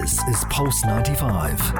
This is Pulse 95.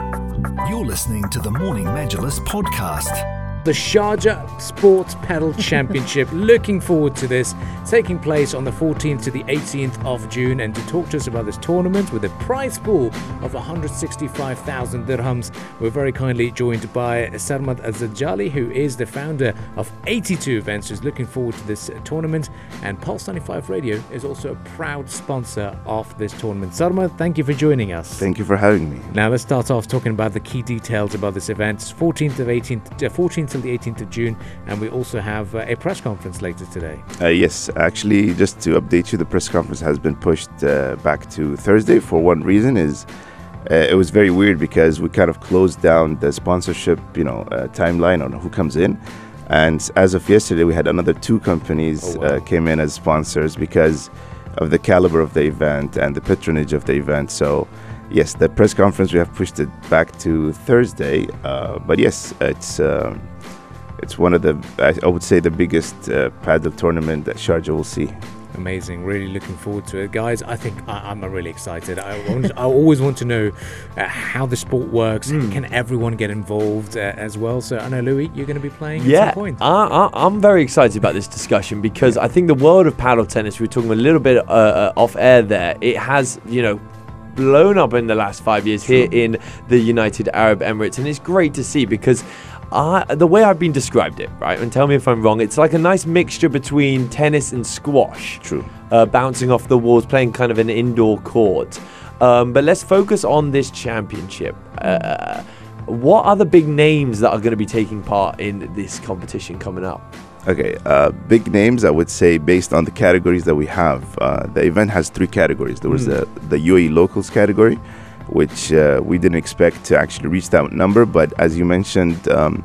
You're listening to the Morning Majlis podcast the Sharjah Sports Padel Championship. Looking forward to this taking place on the 14th to the 18th of June. And to talk to us about this tournament with a prize pool of 165,000 dirhams, we're very kindly joined by Sarmad Al Zadjaly, who is the founder of 82 Events, who's looking forward to this tournament. And Pulse 95 Radio is also a proud sponsor of this tournament. Sarmad, thank you for joining us. Thank you for having me. Now let's start off talking about the key details about this event. 14th of 18th, uh, 14th until the 18th of June, and we also have uh, a press conference later today. Uh, yes, actually, just to update you, the press conference has been pushed uh, back to Thursday for one reason is. Uh, it was very weird because we kind of closed down the sponsorship, you know, uh, timeline on who comes in, and as of yesterday, we had another two companies oh, wow. came in as sponsors because of the caliber of the event and the patronage of the event. So yes, the press conference we have pushed it back to Thursday. Uh, but yes, it's uh, it's one of the I would say the biggest uh, padel tournament that Sharjah will see. Amazing. Really looking forward to it, guys. I think I, am really excited. I, want, I, always want to know uh, how the sport works. Mm. Can everyone get involved uh, as well? So I know Louis, you're going to be playing. Yeah, I, am very excited about this discussion because I think the world of paddle tennis. We were talking a little bit uh, uh, off air there. It has, you know, blown up in the last five years here in the United Arab Emirates, and it's great to see because the way I've been described it, right, and tell me if I'm wrong, it's like a nice mixture between tennis and squash. True. Uh, bouncing off the walls, playing kind of an indoor court. Um, but let's focus on this championship. Uh, what are the big names that are going to be taking part in this competition coming up? Okay, uh, big names, I would say, based on the categories that we have. Uh, the event has three categories. There was mm. the, the UAE locals category, which uh, we didn't expect to actually reach that number. But as you mentioned, um,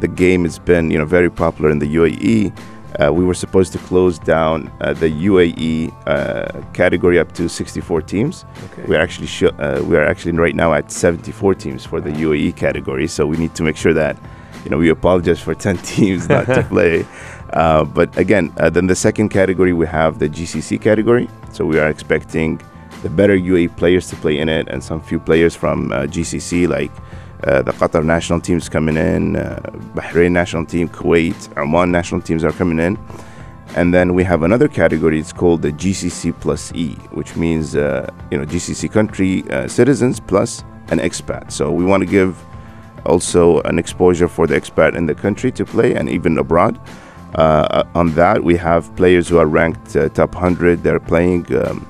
the game has been you know very popular in the UAE. Uh, we were supposed to close down uh, the UAE uh, category up to 64 teams. Okay. We are actually sh- uh, we are actually right now at 74 teams for the UAE category. So we need to make sure that you know we apologize for 10 teams not to play. Uh, but again, uh, then the second category we have the GCC category. So we are expecting the better UAE players to play in it, and some few players from uh, GCC like uh, the Qatar national teams coming in, uh, Bahrain national team, Kuwait, Oman national teams are coming in. And then we have another category. It's called the GCC plus E, which means uh, you know GCC country uh, citizens plus an expat. So we want to give also an exposure for the expat in the country to play and even abroad. Uh, on that, we have players who are ranked top 100. They're playing. Um,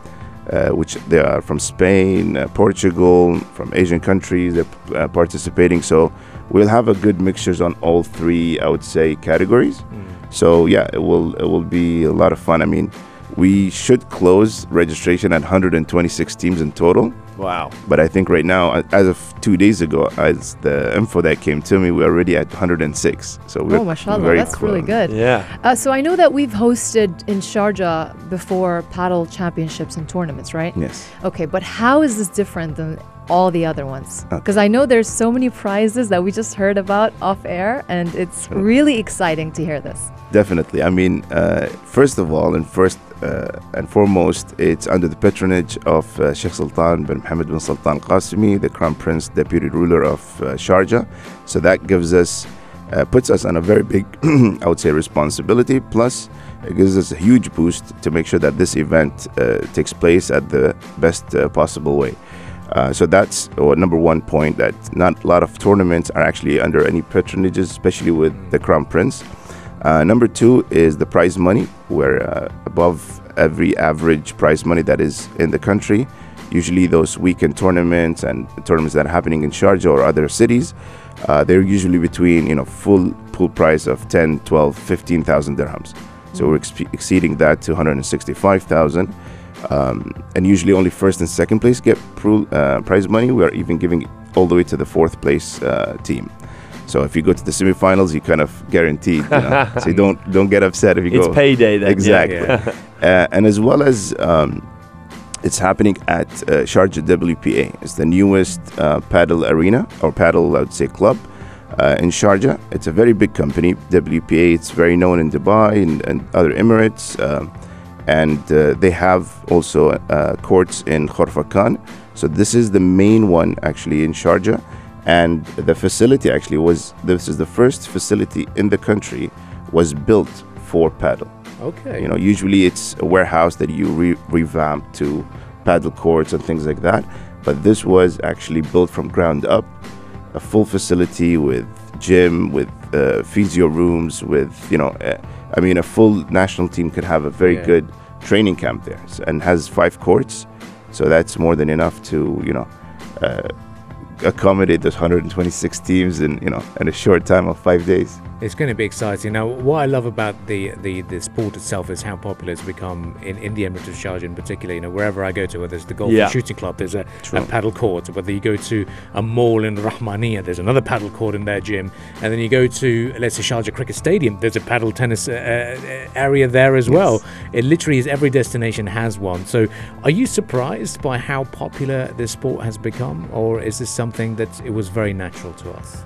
uh, which they are from Spain, uh, Portugal, from Asian countries. They're uh, participating, so we'll have a good mixtures on all three. I would say categories. Mm. So yeah, it will it will be a lot of fun. I mean, we should close registration at 126 teams in total. Wow. But I think right now, as of two days ago, as the info that came to me, we're already at 106. So we're oh, mashallah, very that's close. really good. Yeah. Uh, so I know that we've hosted in Sharjah before paddle championships and tournaments, right? Yes. Okay, but how is this different than all the other ones? Because okay. I know there's so many prizes that we just heard about off air, and it's really exciting to hear this. Definitely. I mean, uh, first of all, and first and foremost, it's under the patronage of uh, Sheikh Sultan bin Mohammed bin Sultan Qasimi, the Crown Prince, Deputy Ruler of uh, Sharjah. So that gives us, uh, puts us on a very big, I would say, responsibility. Plus, it gives us a huge boost to make sure that this event uh, takes place at the best uh, possible way. so that's number one point that not a lot of tournaments are actually under any patronages, especially with the Crown Prince. Uh, number two is the prize money. We're uh, above every average prize money that is in the country. Usually, those weekend tournaments and tournaments that are happening in Sharjah or other cities, uh, they're usually between you know full pool price of 10, 12, 15,000 dirhams. So we're ex- exceeding that to 165,000. Um, and usually only first and second place get uh, prize money. We are even giving all the way to the fourth place uh, team. So if you go to the semifinals, you kind of guaranteed. You know? so you don't don't get upset if you it's go. It's payday then. Exactly. Yeah, yeah. uh, and as well as um, it's happening at uh, Sharjah WPA. It's the newest uh, padel arena or paddle, I would say, club uh, in Sharjah. It's a very big company. WPA. It's very known in Dubai and, and other Emirates. Uh, and uh, they have also uh, courts in Khorfakan. So this is the main one actually in Sharjah, and the facility actually was this is the first facility in the country was built for paddle. Okay. You know, usually it's a warehouse that you re- revamp to paddle courts and things like that, but this was actually built from ground up, a full facility with gym, with uh, physio rooms, with you know, uh, I mean, a full national team could have a very Yeah. good training camp there, so, and has five courts, so that's more than enough to you know. Uh, accommodate those 126 teams in you know in a short time of five days It's going to be exciting. Now, what I love about the, the, the sport itself is how popular it's become in, in the Emirates of Sharjah in particular. You know, wherever I go to, whether it's the golf Yeah. shooting club, there's a, a paddle court. Whether you go to a mall in Rahmaniya, there's another paddle court in their gym. And then you go to, let's say, Sharjah Cricket Stadium, there's a paddle tennis uh, uh, area there as well. It literally is every destination has one. So, are you surprised by how popular this sport has become? Or is this something that it was very natural to us?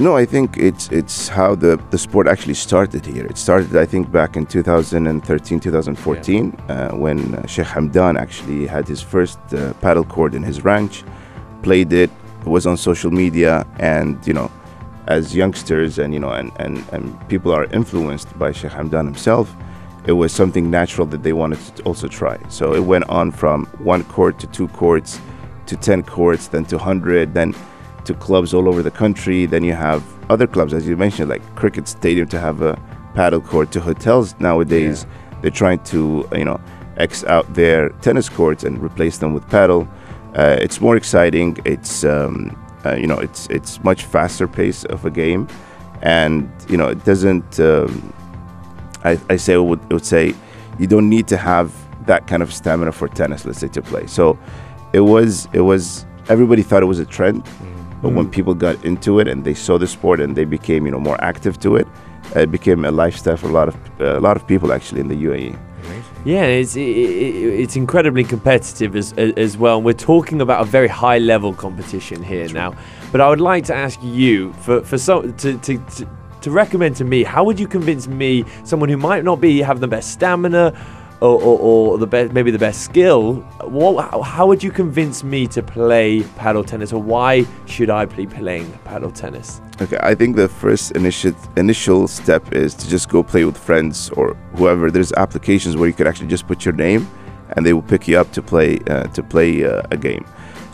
No, I think it's it's how the, the sport actually started here. It started, I think, back in 2013, 2014, uh, when uh, Sheikh Hamdan actually had his first uh, paddle court in his ranch, played it, was on social media, and you know, as youngsters and you know, and, and, and people are influenced by Sheikh Hamdan himself, it was something natural that they wanted to also try. So it went on from one court to two courts to 10 courts, then to 100, then to clubs all over the country. Then you have other clubs, as you mentioned, like Cricket Stadium to have a paddle court. To hotels nowadays, they're trying to you know X out their tennis courts and replace them with paddle. Uh, it's more exciting. It's um, uh, you know it's it's much faster pace of a game, and you know it doesn't. Um, I, I say would, would say you don't need to have that kind of stamina for tennis, let's say, to play. So it was it was everybody thought it was a trend, but when mm. people got into it and they saw the sport and they became you know more active to it, it became a lifestyle for a lot of a lot of people actually in the. UAE. Yeah, it's it, it, it's incredibly competitive as as well. And we're talking about a very high level competition here now. But I would like to ask you for for some to, to, to to recommend to me how would you convince me someone who might not be have the best stamina or, or, or the best maybe the best skill what, how, would you convince me to play paddle tennis or why should I be playing paddle tennis Okay, I think the first initial initial step is to just go play with friends or whoever. There's applications where you could actually just put your name, and they will pick you up to play uh, to play uh, a game.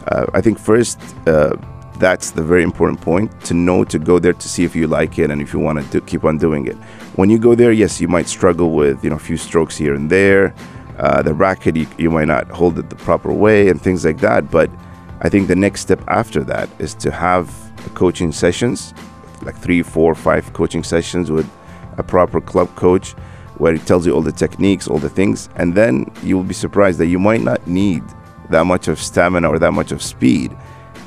Uh, I think first uh, that's the very important point to know to go there to see if you like it and if you want to keep on doing it. When you go there, yes, you might struggle with you know a few strokes here and there. Uh, the racket you, you might not hold it the proper way and things like that. But I think the next step after that is to have coaching sessions, like three, four, five coaching sessions with a proper club coach where he tells you all the techniques, all the things, and then you will be surprised that you might not need that much of stamina or that much of speed.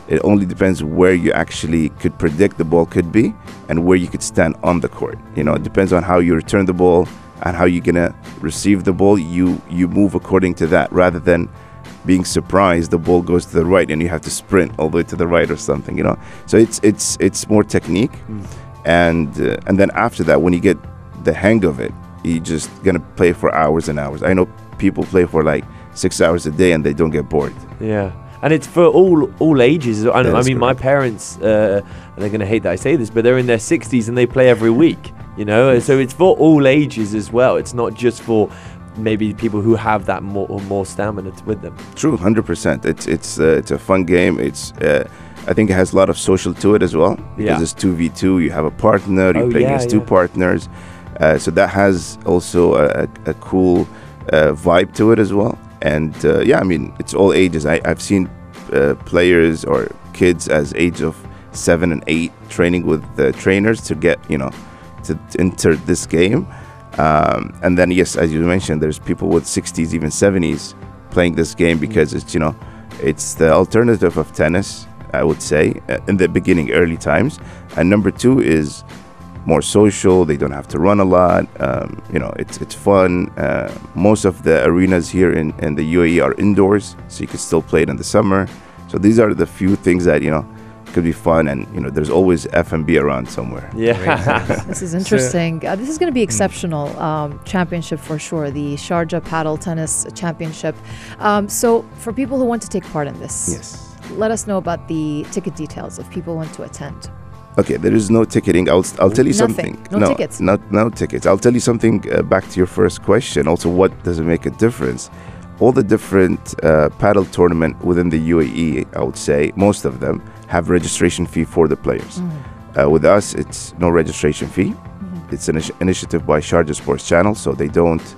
It only depends where you actually could predict the ball could be and where you could stand on the court. You know, it depends on how you return the ball and how you're gonna receive the ball. You you move according to that rather than being surprised the ball goes to the right and you have to sprint all the way to the right or something. You know, so it's it's it's more technique, and uh, and then after that, when you get the hang of it, you're just gonna play for hours and hours. I know people play for like six hours a day and they don't get bored. Yeah, and it's for all all ages. I, I mean, my parents, uh, and they're going to hate that I say this, but they're in their 60s and they play every week. You know, so it's for all ages as well. It's not just for maybe people who have that more more stamina with them. True, hundred percent. It's it's uh, it's a fun game. It's uh, I think it has a lot of social to it as well because Yeah. it's two v two. You have a partner. You Oh, play yeah, against two yeah. partners. Uh, so that has also a, a, a cool uh, vibe to it as well. And uh, yeah, I mean it's all ages. I, I've seen uh, players or kids as age of seven and eight training with the trainers to get you know to, enter this game. Um, and then yes, as you mentioned, there's people with 60s, even 70s playing this game because it's you know it's the alternative of tennis. I would say uh, in the beginning, early times. And number two is more social. They don't have to run a lot. Um, you know, it's it's fun. Uh, most of the arenas here in, in the UAE are indoors, so you can still play it in the summer. So these are the few things that you know could be fun, and you know, there's always F and B around somewhere. Yeah. This is interesting. Uh, this is going to be exceptional um, championship for sure. The Sharjah Paddle Tennis Championship. Um, so, for people who want to take part in this, Yes. let us know about the ticket details if people want to attend. Okay, there is no ticketing. I'll, I'll tell you Nothing. something. No tickets. Not, no tickets. I'll tell you something uh, back to your first question. Also, what does it make a difference? All the different uh, paddle tournament within the UAE, I would say, most of them have registration fee for the players. Uh, with us, it's no registration fee. It's an initi- initiative by Sharjah Sports Channel, so they don't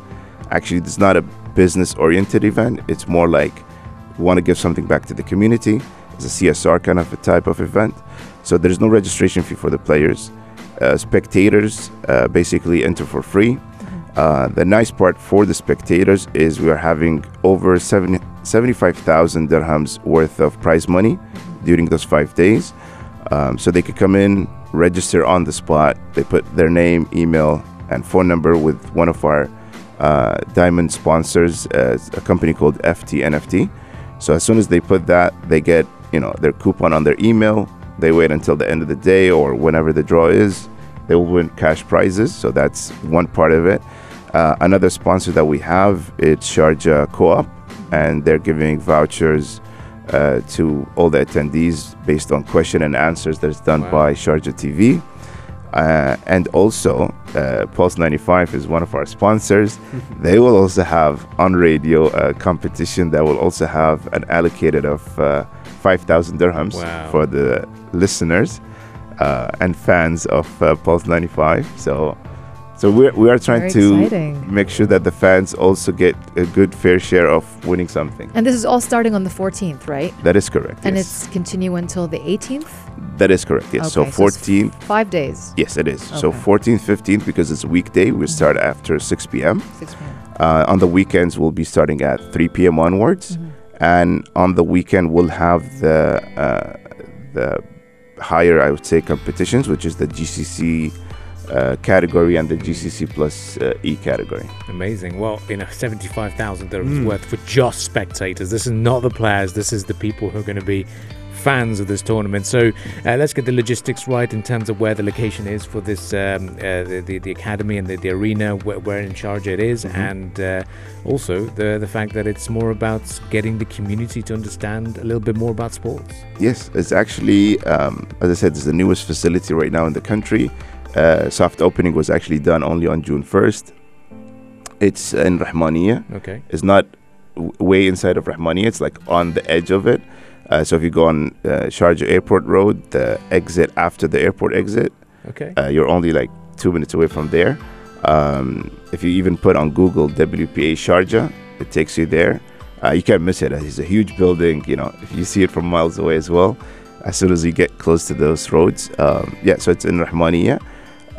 actually. It's not a business-oriented event. It's more like we want to give something back to the community. It's a CSR kind of a type of event. So there's no registration fee for the players. Uh, spectators uh, basically enter for free. Uh, the nice part for the spectators is we are having over 70 75,000 dirhams worth of prize money during those five days. Um, so they could come in, register on the spot. They put their name, email, and phone number with one of our uh, diamond sponsors, uh, a company called FT NFT. So as soon as they put that, they get you know their coupon on their email. They wait until the end of the day or whenever the draw is. They will win cash prizes. So that's one part of it. Uh, another sponsor that we have it's Sharjah Co-op, and they're giving vouchers uh, to all the attendees based on question and answers that's done Wow. by Sharjah TV. Uh, and also, uh, Pulse 95 is one of our sponsors. they will also have on radio a competition that will also have an allocated of uh, 5,000 dirhams Wow. for the listeners uh, and fans of uh, Pulse 95. So, so we're, we are trying Very to exciting. make sure that the fans also get a good fair share of winning something. And this is all starting on the 14th, right? That is correct. And yes. it's continue until the 18th? that is correct. Yes. Okay, so it's 14. five days. Yes, it is. So 14th, 15th, because it's a weekday, we start after 6 p.m. 6 p.m. Uh, on the weekends, we'll be starting at 3 p.m. onwards, and on the weekend, we'll have the uh, the higher, I would say, competitions, which is the GCC uh, category and the GCC plus uh, E category. Amazing. Well, you know, 75,000 dirhams Mm. worth for just spectators. This is not the players, this is the people who are going to be fans of this tournament. So uh, let's get the logistics right in terms of where the location is for this, um, uh, the, the, the academy and the, the arena, where, where in Sharjah it is, and uh, also the, the fact that it's more about getting the community to understand a little bit more about sports. Yes, it's actually, um, as I said, it's the newest facility right now in the country. Uh, soft opening was actually done only on June 1st. It's in Rahmaniya. Okay. It's not w- way inside of Rahmaniya. It's like on the edge of it. Uh, so if you go on uh, Sharjah Airport Road, the exit after the airport exit, Okay. uh, you're only like two minutes away from there. Um, if you even put on Google WPA Sharjah, it takes you there. Uh, you can't miss it. It's a huge building. You know, if you see it from miles away as well, as soon as you get close to those roads, um, yeah. So it's in Rahmaniya.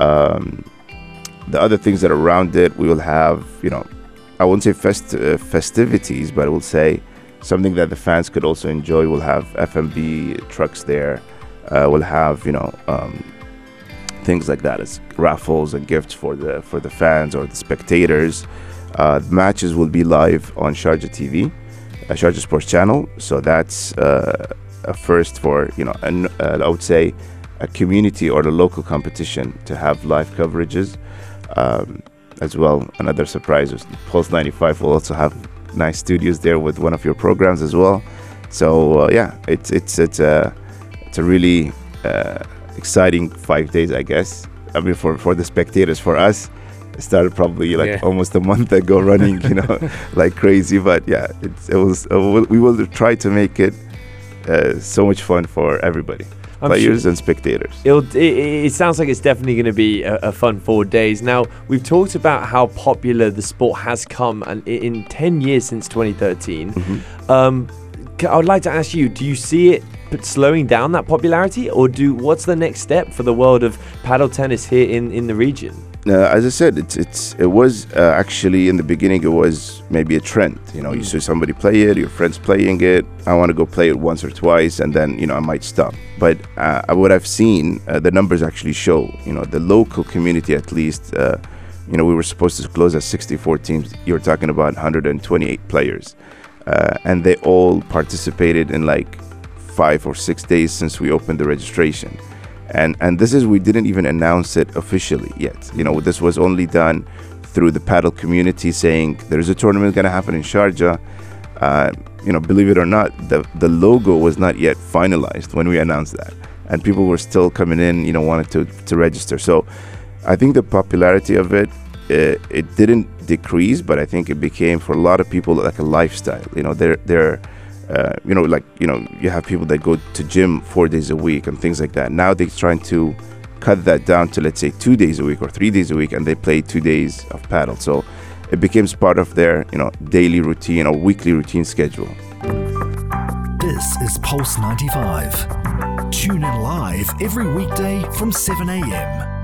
Um, the other things that are around it, we will have. You know, I won't say fest- uh, festivities, but I will say something that the fans could also enjoy. We'll have F&B trucks there. Uh, we'll have you know um, things like that as raffles and gifts for the for the fans or the spectators. Uh, the matches will be live on Sharjah TV, uh, Sharjah Sports Channel. So that's uh, a first for you know, and uh, I would say a community or the local competition to have live coverages. Um, as well, another surprise is Pulse 95 will also have nice studios there with one of your programs as well. So uh, yeah, it's it's it's a it's a really uh, exciting five days, I guess. I mean, for for the spectators, for us, it started probably like Yeah. almost a month ago, running, you know, like crazy. But yeah, it's, it was. Uh, we will try to make it uh, so much fun for everybody, I'm players sure- and spectators. It'll, it, it sounds like it's definitely going to be a, a fun four days. Now, we've talked about how popular the sport has come and in 10 years since 2013. Mhm. Um, I would like to ask you do you see it slowing down that popularity, or do what's the next step for the world of paddle tennis here in, in the region? Uh, as I said, it's it's it was uh, actually in the beginning it was maybe a trend. You know, you see somebody play it, your friends playing it. I want to go play it once or twice, and then you know I might stop. But uh, what I've seen, uh, the numbers actually show. You know, the local community at least. Uh, you know, we were supposed to close at 64 teams. You're talking about 128 players, uh, and they all participated in like five or six days since we opened the registration. And, and this is, we didn't even announce it officially yet. You know, this was only done through the paddle community saying there's a tournament going to happen in Sharjah. Uh, you know, believe it or not, the, the logo was not yet finalized when we announced that. And people were still coming in, you know, wanted to, to register. So I think the popularity of it, uh, it didn't decrease, but I think it became for a lot of people like a lifestyle. You know, they're, they're, uh, you know, like, you know, you have people that go to gym four days a week and things like that. Now they're trying to cut that down to, let's say, two days a week or three days a week, and they play two days of paddle. So it becomes part of their, you know, daily routine or weekly routine schedule. This is Pulse 95. Tune in live every weekday from 7 a.m.